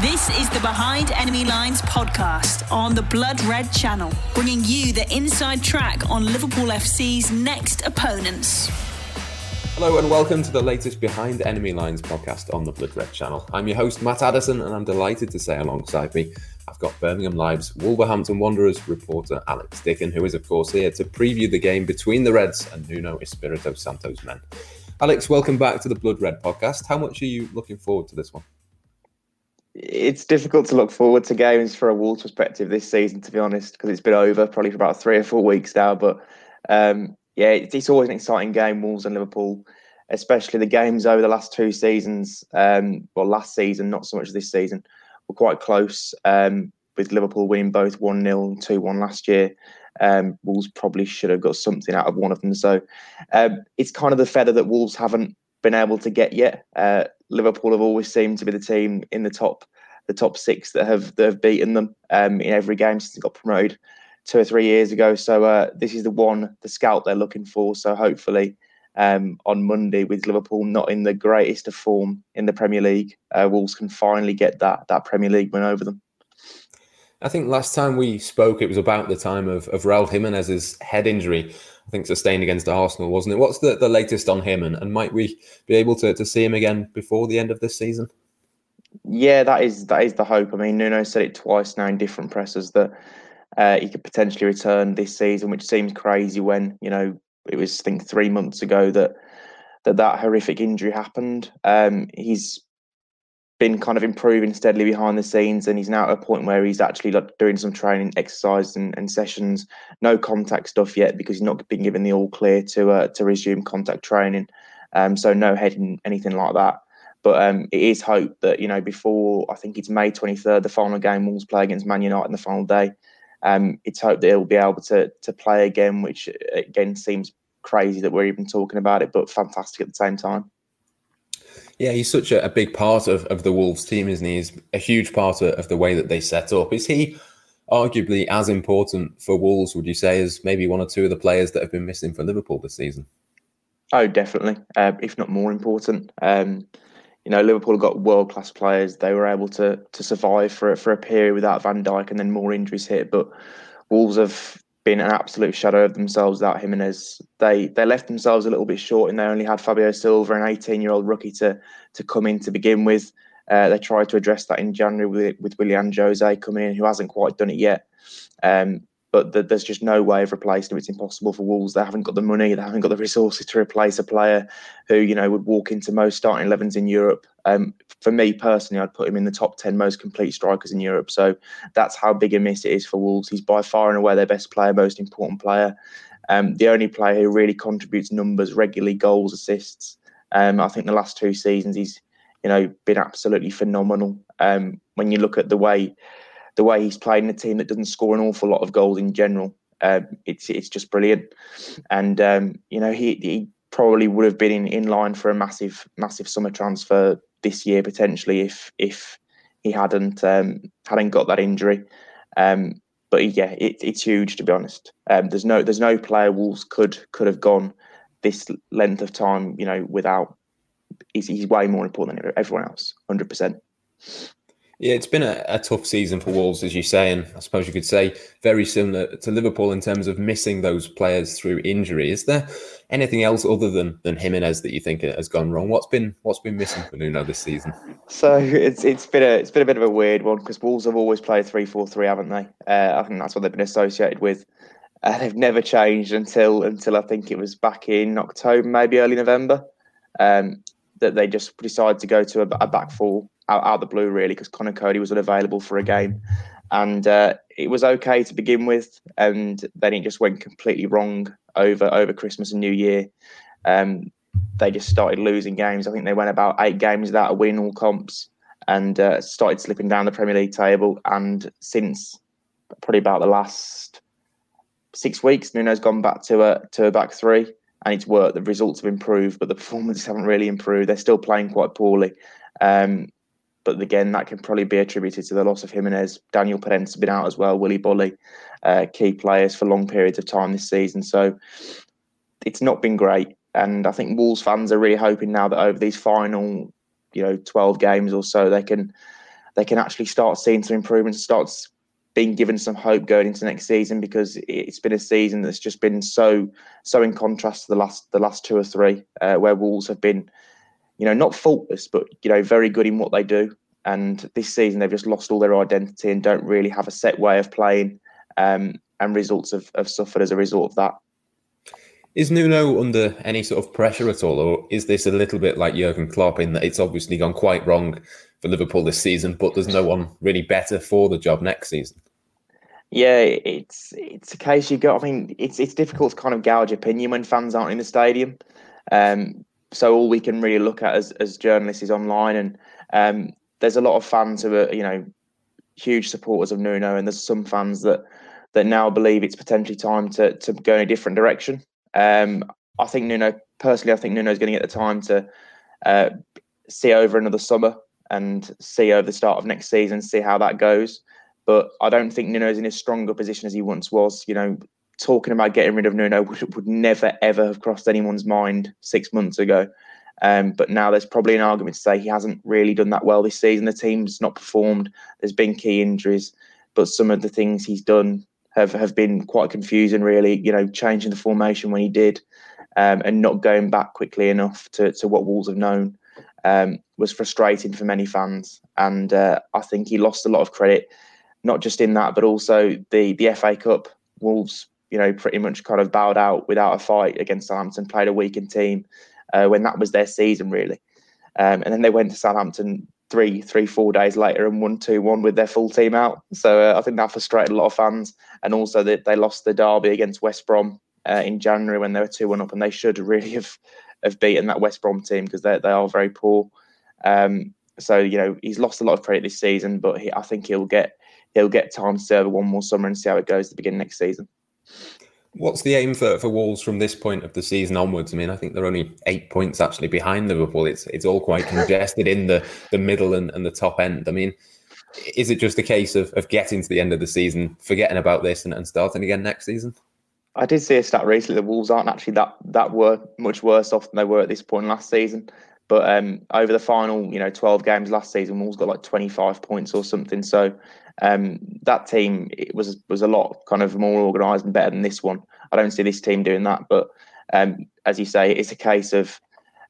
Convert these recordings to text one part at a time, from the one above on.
This is the Behind Enemy Lines podcast on the Blood Red channel, bringing you the inside track on Liverpool FC's next opponents. Hello and welcome to the latest Behind Enemy Lines podcast on the Blood Red channel. I'm your host, Matt Addison, and I'm delighted to say alongside me, I've got Birmingham Live's Wolverhampton Wanderers reporter Alex Dicken, who is, of course, here to preview the game between the Reds and Nuno Espirito Santo's men. Alex, welcome back to the Blood Red podcast. How much are you looking forward to this one? It's difficult to look forward to games for a Wolves perspective this season, to be honest, because it's been over probably for about three or four weeks now. But um, yeah, it's, it's, always an exciting game, Wolves and Liverpool, especially the games over the last two seasons. Um, well, last season, not so much this season, were quite close. Um, with Liverpool winning both 1 0 and 2 1 last year. Um, Wolves probably should have got something out of one of them. So um, it's kind of the feather that Wolves haven't been able to get yet. Uh, Liverpool have always seemed to be the team in the top the top six that have that have beaten them um, in every game since they got promoted two or three years ago. So uh, this is the one, the scout they're looking for. So hopefully um, on Monday, with Liverpool not in the greatest of form in the Premier League, uh, Wolves can finally get that that Premier League win over them. I think last time we spoke, it was about the time of, of Raul Jimenez's head injury. I think sustained against Arsenal, wasn't it? What's the, the latest on him, and, and might we be able to, to see him again before the end of this season? Yeah, that is that is the hope. I mean, Nuno said it twice now in different presses that uh, he could potentially return this season, which seems crazy when you know it was I think three months ago that that that horrific injury happened. Um, he's been kind of improving steadily behind the scenes, and he's now at a point where he's actually like doing some training, exercise, and, and sessions. No contact stuff yet because he's not been given the all clear to uh, to resume contact training. Um, so no heading anything like that. But um, it is hope that you know before I think it's May twenty third, the final game Wolves play against Man United in the final day. Um, it's hope that he'll be able to to play again, which again seems crazy that we're even talking about it, but fantastic at the same time. Yeah, he's such a, a, big part of, of the Wolves team, isn't he? He's a huge part of, of the way that they set up. Is he arguably as important for Wolves, would you say, as maybe one or two of the players that have been missing for Liverpool this season? Oh, definitely, uh, if not more important. Um, you know, Liverpool got world class players. They were able to to survive for for a period without Van Dijk, and then more injuries hit. But Wolves have been an absolute shadow of themselves without him, and Jimenez. They they left themselves a little bit short, and they only had Fabio Silva, an 18 year old rookie, to to come in to begin with. Uh, they tried to address that in January with, with Willian José coming in, who hasn't quite done it yet. Um, but the, there's just no way of replacing him. It's impossible for Wolves. They haven't got the money, they haven't got the resources to replace a player who you know would walk into most starting 11s in Europe. Um, for me personally, I'd put him in the top 10 most complete strikers in Europe. So that's how big a miss it is for Wolves. He's by far and away their best player, most important player. Um, the only player who really contributes numbers regularly, goals, assists. Um, I think the last two seasons he's you know been absolutely phenomenal. Um, when you look at the way the way he's played in a team that doesn't score an awful lot of goals in general. Um, it's it's just brilliant, and um, you know he he probably would have been in, in line for a massive massive summer transfer this year potentially if if he hadn't um, hadn't got that injury. Um, but yeah, it, it's huge to be honest. Um, there's no there's no player Wolves could could have gone this length of time, you know, without. He's, he's way more important than everyone else, hundred percent. Yeah, it's been a, a, tough season for Wolves, as you say, and I suppose you could say very similar to Liverpool in terms of missing those players through injury. Is there anything else other than than Jimenez that you think has gone wrong? What's been what's been missing for Nuno this season? So it's it's been a it's been a bit of a weird one because Wolves have always played three four three, haven't they? Uh, I think that's what they've been associated with. Uh, they've never changed until until I think it was back in October, maybe early November, um, that they just decided to go to a, a back four out, out the blue, really, because Conor Coady was unavailable for a game. And uh, it was okay to begin with, and then it just went completely wrong over over Christmas and New Year. Um, they just started losing games. I think they went about eight games without a win, all comps, and uh, started slipping down the Premier League table. And since probably about the last six weeks, Nuno's gone back to a to a back three, and it's worked. The results have improved, but the performances haven't really improved. They're still playing quite poorly. Um, but again, that can probably be attributed to the loss of Jimenez. Daniel Podence has been out as well. Willy Boly, uh, key players for long periods of time this season. So it's not been great. And I think Wolves fans are really hoping now that over these final, you know, 12 games or so, they can they can actually start seeing some improvements, start being given some hope going into next season because it's been a season that's just been so so in contrast to the last the last two or three uh, where Wolves have been, you know, not faultless but you know very good in what they do. And this season they've just lost all their identity and don't really have a set way of playing, um, and results have, have suffered as a result of that. Is Nuno under any sort of pressure at all, or is this a little bit like Jurgen Klopp in that it's obviously gone quite wrong for Liverpool this season, but there's no one really better for the job next season? Yeah, it's it's a case you got. I mean, it's it's difficult to kind of gouge opinion when fans aren't in the stadium. Um, so all we can really look at as, as journalists is online, and um, there's a lot of fans who are you know huge supporters of Nuno, and there's some fans that that now believe it's potentially time to to go in a different direction. Um, I think Nuno, personally, I think Nuno is going to get the time to uh, see over another summer and see over the start of next season, see how that goes. But I don't think Nuno is in as strong a position as he once was. You know, talking about getting rid of Nuno would, would never ever have crossed anyone's mind six months ago. Um, but now there's probably an argument to say he hasn't really done that well this season. The team's not performed. There's been key injuries, but some of the things he's done have, have been quite confusing, really. You know, changing the formation when he did um, and not going back quickly enough to, to what Wolves have known um, was frustrating for many fans. And uh, I think he lost a lot of credit, not just in that, but also the, the FA Cup. Wolves, you know, pretty much kind of bowed out without a fight against Southampton, played a weakened team uh, when that was their season, really. Um, and then they went to Southampton three, three, four days later and won two one with their full team out. So uh, I think that frustrated a lot of fans, and also that they lost the derby against West Brom uh, in January when they were two one up, and they should really have have beaten that West Brom team because they they are very poor. Um, so you know he's lost a lot of credit this season, but he, I think he'll get he'll get time to serve one more summer and see how it goes to begin next season. What's the aim for, for Wolves from this point of the season onwards? I mean, I think they're only eight points actually behind Liverpool. It's it's all quite congested in the, the middle and, and the top end. I mean, is it just a case of, of getting to the end of the season, forgetting about this and, and starting again next season? I did see a stat recently. The Wolves aren't actually that that were much worse off than they were at this point last season. But um, over the final, you know, twelve games last season, Wolves got like twenty five points or something. So um, that team it was was a lot kind of more organised and better than this one. I don't see this team doing that, but um, as you say, it's a case of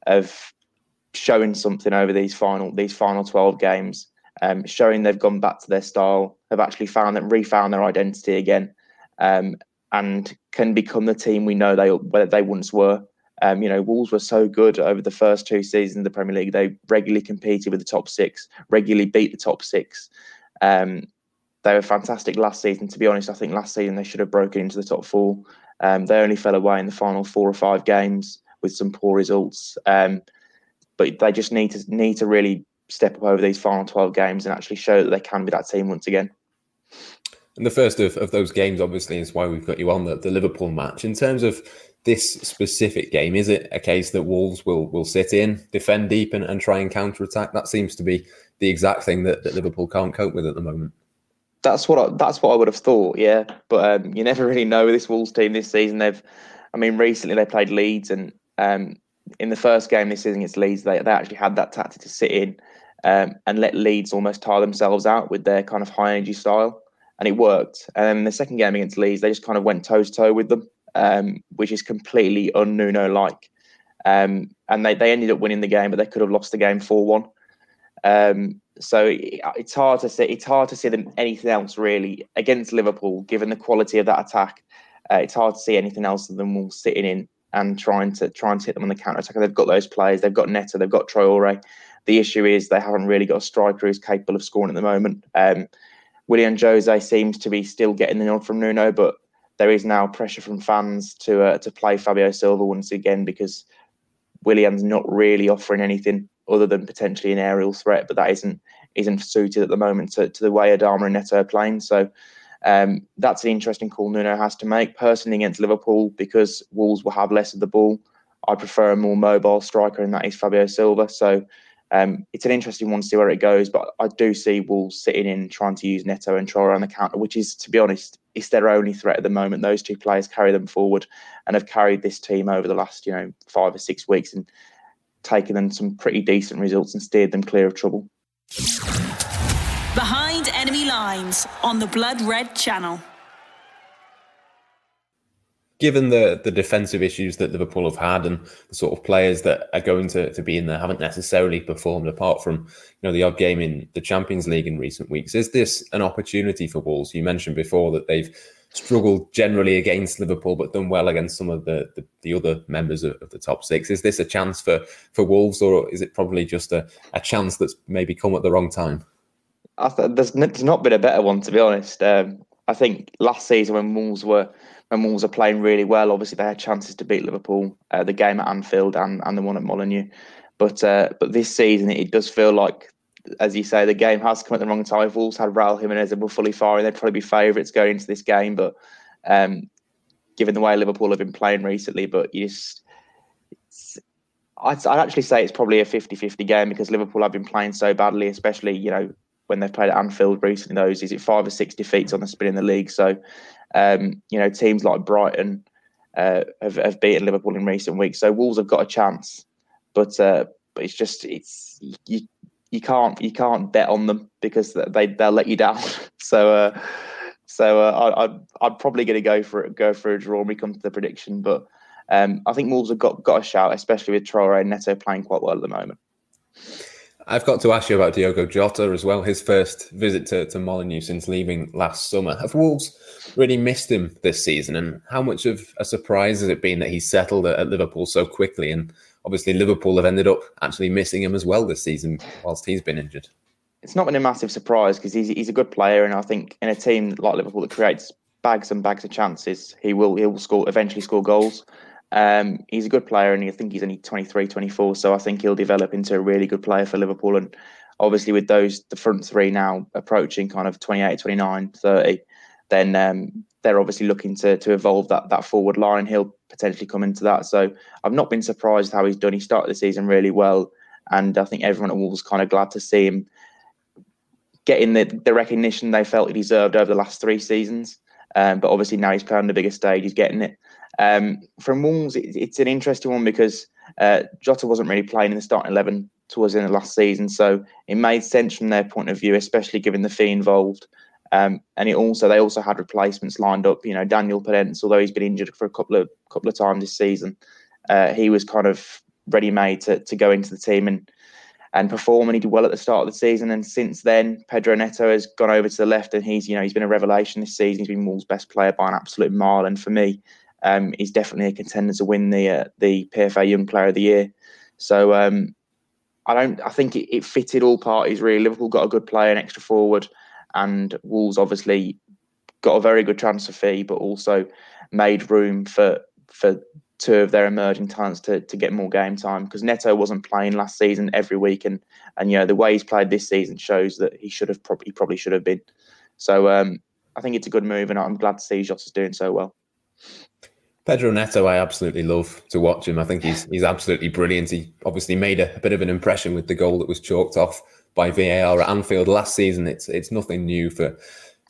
of showing something over these final these final twelve games, um, showing they've gone back to their style, have actually found that refound their identity again, um, and can become the team we know they they once were. Um, you know, Wolves were so good over the first two seasons of the Premier League. They regularly competed with the top six, regularly beat the top six. Um, they were fantastic last season. To be honest, I think last season they should have broken into the top four. Um, they only fell away in the final four or five games with some poor results. Um, but they just need to need to really step up over these final twelve games and actually show that they can be that team once again. And the first of, of those games, obviously, is why we've got you on the, the Liverpool match. In terms of this specific game, is it a case that Wolves will will sit in, defend deep, and, and try and counter attack? That seems to be the exact thing that, that Liverpool can't cope with at the moment. That's what I, that's what I would have thought, yeah. But um, you never really know with this Wolves team this season. They've, I mean, recently they played Leeds, and um, in the first game this season against Leeds, they they actually had that tactic to sit in um, and let Leeds almost tire themselves out with their kind of high energy style, and it worked. And then the second game against Leeds, they just kind of went toe to toe with them, um, which is completely un Nuno like. Um, and they, they ended up winning the game, but they could have lost the game four one. Um, so it's hard to say. It's hard to see them anything else really against Liverpool, given the quality of that attack. Uh, it's hard to see anything else than Wolves sitting in and trying to try and hit them on the counter attack. They've got those players. They've got Neto. They've got Traore. The issue is they haven't really got a striker who's capable of scoring at the moment. Um, Willian Jose seems to be still getting the nod from Nuno, but there is now pressure from fans to uh, to play Fabio Silva once again because Willian's not really offering anything other than potentially an aerial threat, but that isn't isn't suited at the moment to, to the way Adama and Neto are playing. So um, that's an interesting call Nuno has to make. Personally, against Liverpool, because Wolves will have less of the ball, I prefer a more mobile striker, and that is Fabio Silva. So um, it's an interesting one to see where it goes. But I do see Wolves sitting in trying to use Neto and Traore on the counter, which is, to be honest, it's their only threat at the moment. Those two players carry them forward and have carried this team over the last, you know, five or six weeks and taken them some pretty decent results and steered them clear of trouble. Behind Enemy Lines on the Blood Red Channel. Given the the defensive issues that Liverpool have had and the sort of players that are going to, to be in there haven't necessarily performed apart from you know the odd game in the Champions League in recent weeks, is this an opportunity for Wolves? You mentioned before that they've struggled generally against Liverpool, but done well against some of the the, the other members of, of, the top six. Is this a chance for for Wolves, or is it probably just a, a chance that's maybe come at the wrong time? Th- there's, n- there's not been a better one to be honest. Um, I think last season when Wolves were when Wolves are playing really well, obviously they had chances to beat Liverpool, uh, the game at Anfield and, and the one at Molineux. But uh, but this season it does feel like, as you say, the game has come at the wrong time. If Wolves had Raul Jimenez and were fully firing, they'd probably be favourites going into this game. But um, given the way Liverpool have been playing recently, but you just I'd, I'd, actually say it's probably a 50-50 game because Liverpool have been playing so badly, especially you know when they've played at Anfield recently. Those is it five or six defeats on the spin in the league. So, um, you know, teams like Brighton uh, have, have beaten Liverpool in recent weeks. So Wolves have got a chance, but uh, but it's just it's you you can't you can't bet on them because they they'll let you down. so. Uh, so uh, I, I'd, I'd probably going to go for it, go for a draw when we come to the prediction, but um, I think Wolves have got, got a shout, especially with Traore and Neto playing quite well at the moment. I've got to ask you about Diogo Jota as well. His first visit to, to Molineux since leaving last summer. Have Wolves really missed him this season? And how much of a surprise has it been that he settled at, at Liverpool so quickly? And obviously, Liverpool have ended up actually missing him as well this season, whilst he's been injured. It's not been a massive surprise because he's, he's a good player, and I think in a team like Liverpool that creates bags and bags of chances, he will he will score eventually score goals. Um, he's a good player, and I think he's only 23, 24. So I think he'll develop into a really good player for Liverpool. And obviously, with those, the front three now approaching kind of 28, 29, 30, then um, they're obviously looking to to evolve that that forward line. He'll potentially come into that. So I've not been surprised how he's done. He started the season really well, and I think everyone at Wolves kind of glad to see him getting the, the recognition they felt he deserved over the last three seasons. Um, but obviously now he's playing the biggest stage, he's getting it. Um, from Wolves, it, it's an interesting one because uh, Jota wasn't really playing in the starting 11 towards the end of last season. So it made sense from their point of view, especially given the fee involved. Um, and it also they also had replacements lined up. You know, Daniel Podence, although he's been injured for a couple of couple of times this season, uh, he was kind of ready made to to go into the team and and perform. And he did well at the start of the season. And since then, Pedro Neto has gone over to the left, and he's you know he's been a revelation this season. He's been Wolves' best player by an absolute mile. And for me, um, he's definitely a contender to win the uh, the PFA Young Player of the Year. So um, I don't. I think it, it, fitted all parties really. Liverpool got a good player, an extra forward, and Wolves obviously got a very good transfer fee, but also made room for for two of their emerging talents to, to get more game time because Neto wasn't playing last season every week and and you know the way he's played this season shows that he should have probably probably should have been. So um, I think it's a good move and I'm glad to see Jota's doing so well. Pedro Neto, I absolutely love to watch him. I think he's he's absolutely brilliant. He obviously made a, a, bit of an impression with the goal that was chalked off by VAR at Anfield last season. It's it's nothing new for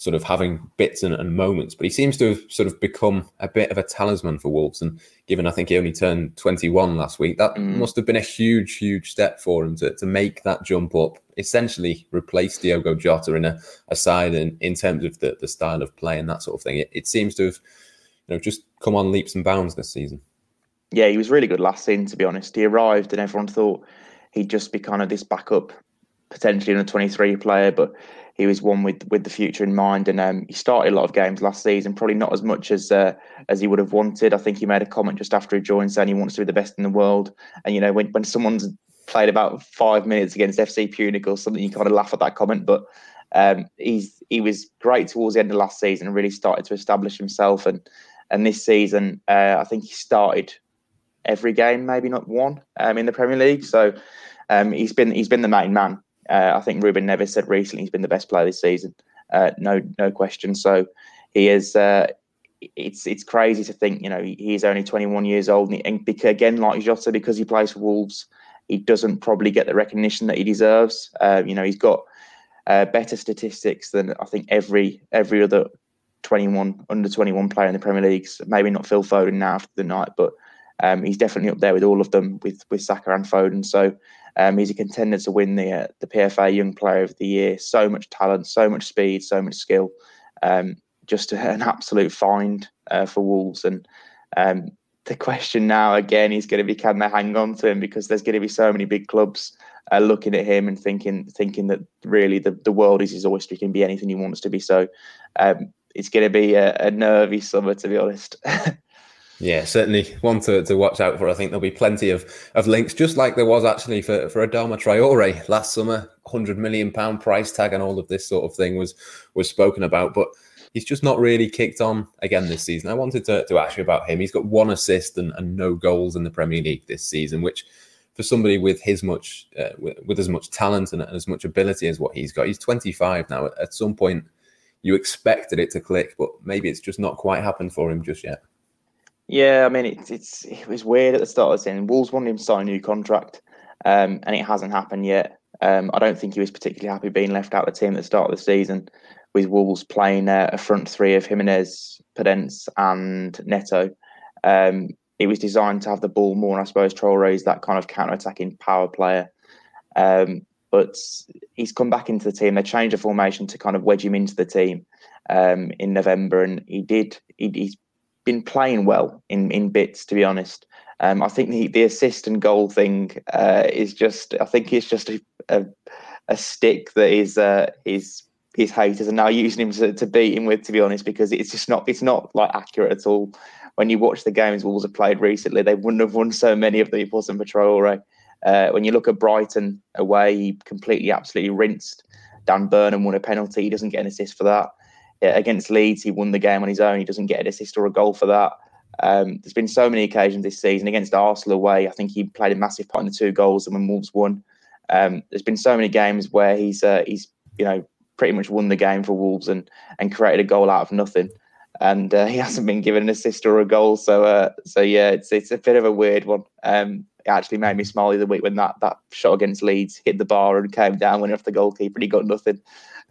sort of having bits and, and, moments, but he seems to have sort of become a bit of a talisman for Wolves. And given I think he only turned 21 last week, that mm. must have been a huge, huge step for him to, to make that jump up, essentially replace Diogo Jota in a, a side in, in terms of the, the style of play and that sort of thing. It, it seems to have you know, just come on leaps and bounds this season. Yeah, he was really good last season, to be honest. He arrived and everyone thought he'd just be kind of this backup, potentially in a 23 player, but he was one with with the future in mind. And um, he started a lot of games last season, probably not as much as uh, as he would have wanted. I think he made a comment just after he joined saying he wants to be the best in the world. And you know, when when someone's played about five minutes against FC Pyunik or something, you kind of laugh at that comment. But um, he's he was great towards the end of last season and really started to establish himself and and this season, uh, I think he started every game, maybe not one, um, in the Premier League. So um, he's been he's been the main man. Uh, I think Ruben Neves said recently he's been the best player this season. Uh, no no question. So he is. Uh, it's it's crazy to think you know he's only 21 years old and, and because, again like Jota because he plays for Wolves he doesn't probably get the recognition that he deserves. Uh, you know he's got uh, better statistics than I think every every other 21 under 21 player in the Premier Leagues. Maybe not Phil Foden now after the night, but um, he's definitely up there with all of them with with Saka and Foden. So Um, he's a contender to win the uh, the PFA Young Player of the Year. So much talent, so much speed, so much skill. Um, just an absolute find uh, for Wolves. And um, the question now again is going to be can they hang on to him because there's going to be so many big clubs uh, looking at him and thinking thinking that really the, the world is his oyster. He can be anything he wants to be. So um, it's going to be a, a nervy summer, to be honest. Yeah, certainly one to, to watch out for. I think there'll be plenty of, of links, just like there was actually for, for Adama Traore last summer. Hundred million pound price tag and all of this sort of thing was was spoken about, but he's just not really kicked on again this season. I wanted to, to ask you about him. He's got one assist and, and no goals in the Premier League this season, which for somebody with his much uh, with, with, as much talent and, as much ability as what he's got, he's 25 now. At some point, you expected it to click, but maybe it's just not quite happened for him just yet. Yeah, I mean, it's it's it was weird at the start of the season. Wolves wanted him to sign a new contract, um, and it hasn't happened yet. Um, I don't think he was particularly happy being left out of the team at the start of the season, with Wolves playing uh, a front three of Jimenez, Podence, and Neto. Um, it was designed to have the ball more, and I suppose Traore is that kind of counter-attacking power player. Um, but he's come back into the team. They changed the formation to kind of wedge him into the team um, in November, and he did. He, he's been playing well in in bits, to be honest. Um, I think the, the assist and goal thing uh, is just. I think it's just a, a, a stick that is uh, is his haters are now using him to, to beat him with. To be honest, because it's just not it's not like accurate at all. When you watch the games Wolves have played recently, they wouldn't have won so many of them if it wasn't for Traore. Uh, when you look at Brighton away, he completely, absolutely rinsed Dan Burnham, won a penalty. He doesn't get an assist for that against Leeds, he won the game on his own. He doesn't get an assist or a goal for that. Um, there's been so many occasions this season against Arsenal away. I think he played a massive part in the two goals and when Wolves won. Um, there's been so many games where he's uh, he's you know pretty much won the game for Wolves and and created a goal out of nothing. And uh, he hasn't been given an assist or a goal. So uh, so yeah, it's it's a bit of a weird one. Um, it actually made me smile the other week when that that shot against Leeds hit the bar and came down, went off the goalkeeper, and he got nothing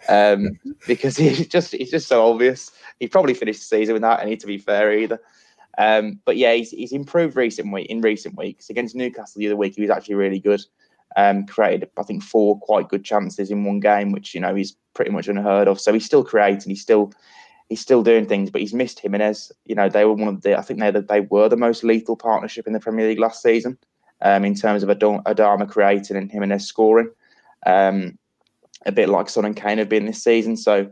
um, because he's just he's just so obvious. He probably finished the season without any to be fair either. Um, but yeah, he's, he's improved recent week in recent weeks against Newcastle the other week. He was actually really good. Um, created I think four quite good chances in one game, which you know he's pretty much unheard of. So he's still creating. He's still he's still doing things, but he's missed Jimenez. You know they were one of the I think they they were the most lethal partnership in the Premier League last season um, in terms of Adama creating and him and Jimenez scoring. Um, a bit like Son and Kane have been this season. So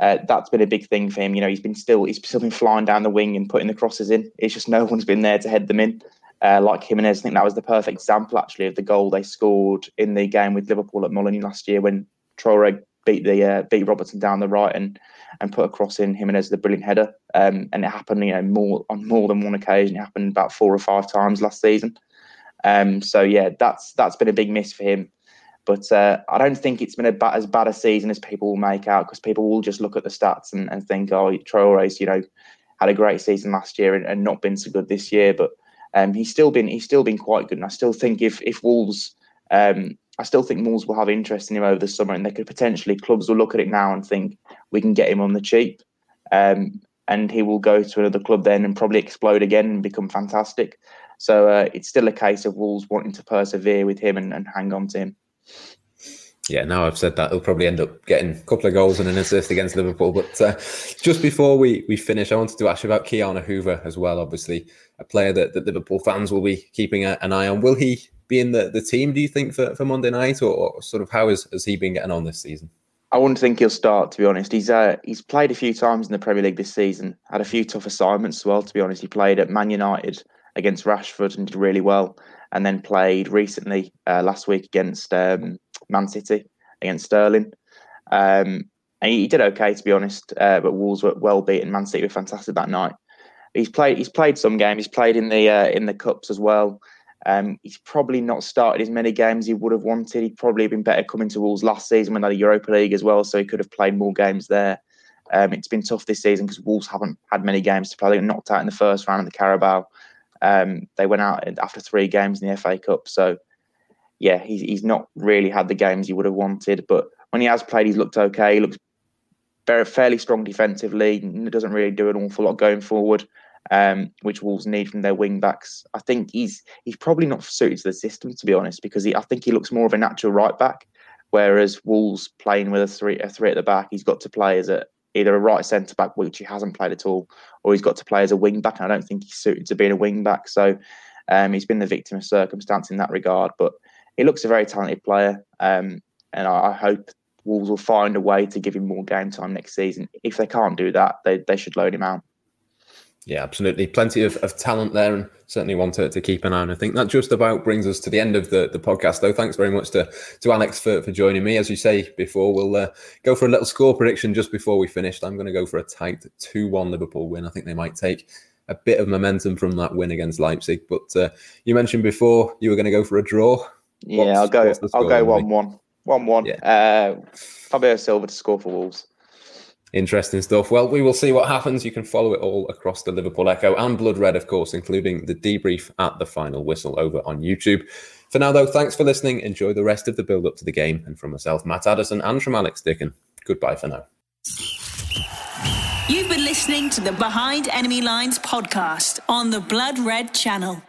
uh, that's been a big thing for him. You know, he's been still he's still been flying down the wing and putting the crosses in. It's just no one's been there to head them in. Uh, like Jimenez, I think that was the perfect example actually of the goal they scored in the game with Liverpool at Molineux last year when Traore beat the uh, beat Robertson down the right and and put a cross in. Jimenez the brilliant header, um, and it happened you know more on more than one occasion. It happened about four or five times last season. Um, so yeah, that's that's been a big miss for him. But uh, I don't think it's been a as bad a season as people will make out because people will just look at the stats and, and think, oh, Traore's, you know, had a great season last year and, and not been so good this year. But um, he's still been he's still been quite good. And I still think if if Wolves, um, I still think Wolves will have interest in him over the summer, and they could potentially clubs will look at it now and think we can get him on the cheap. Um, and he will go to another club then and probably explode again and become fantastic. So uh, it's still a case of Wolves wanting to persevere with him and, and hang on to him. Yeah, now I've said that, he'll probably end up getting a couple of goals and an assist against Liverpool. But uh, just before we, we finish, I wanted to ask you about Ki-Jana as well. Obviously, a player that, that Liverpool fans will be keeping a, an eye on. Will he be in the, the team, do you think, for, for Monday night? Or, or sort of how has, has he been getting on this season? I wouldn't think he'll start, to be honest. He's uh, he's played a few times in the Premier League this season, had a few tough assignments as well, to be honest. He played at Man United against Rashford and did really well and then played recently uh, last week against um, Man City against Sterling. Um, and he, did okay to be honest, uh, but Wolves were well beaten. Man City were fantastic that night. He's played. He's played some games. He's played in the uh, in the cups as well. Um, he's probably not started as many games he would have wanted. He'd probably been better coming to Wolves last season when they had the Europa League as well, so he could have played more games there. Um, it's been tough this season because Wolves haven't had many games to play. They got knocked out in the first round of the Carabao. Um, they went out after three games in the FA Cup. So, yeah, he's, he's not really had the games he would have wanted. But when he has played, he's looked okay. He looks very fairly strong defensively. Doesn't really do an awful lot going forward. um, which Wolves need from their wing backs. I think he's he's probably not suited to the system to be honest, because he, I think he looks more of a natural right back, whereas Wolves playing with a three a three at the back, he's got to play as a either a right centre back, which he hasn't played at all, or he's got to play as a wing back. And I don't think he's suited to being a wing back. So um, he's been the victim of circumstance in that regard. But he looks a very talented player, um, and I, I, hope Wolves will find a way to give him more game time next season. If they can't do that, they they should loan him out. Yeah, absolutely. Plenty of, of talent there and certainly one to, to keep an eye on. I think that just about brings us to the end of the, the podcast, though. Thanks very much to, to Alex for, for joining me. As you say before, we'll uh, go for a little score prediction just before we finish. I'm going to go for a tight 2 1 Liverpool win. I think they might take a bit of momentum from that win against Leipzig. But uh, you mentioned before you were going to go for a draw. Yeah, what's, I'll go. I'll go one one. One one. Yeah. Uh, Fabio Silva to score for Wolves. Interesting stuff. Well, we will see what happens. You can follow it all across the Liverpool Echo and Blood Red, of course, including the debrief at the final whistle over on YouTube. For now, though, thanks for listening. Enjoy the rest of the build up to the game. And from myself, Matt Addison, and from Alex Dicken, goodbye for now. You've been listening to the Behind Enemy Lines podcast on the Blood Red channel.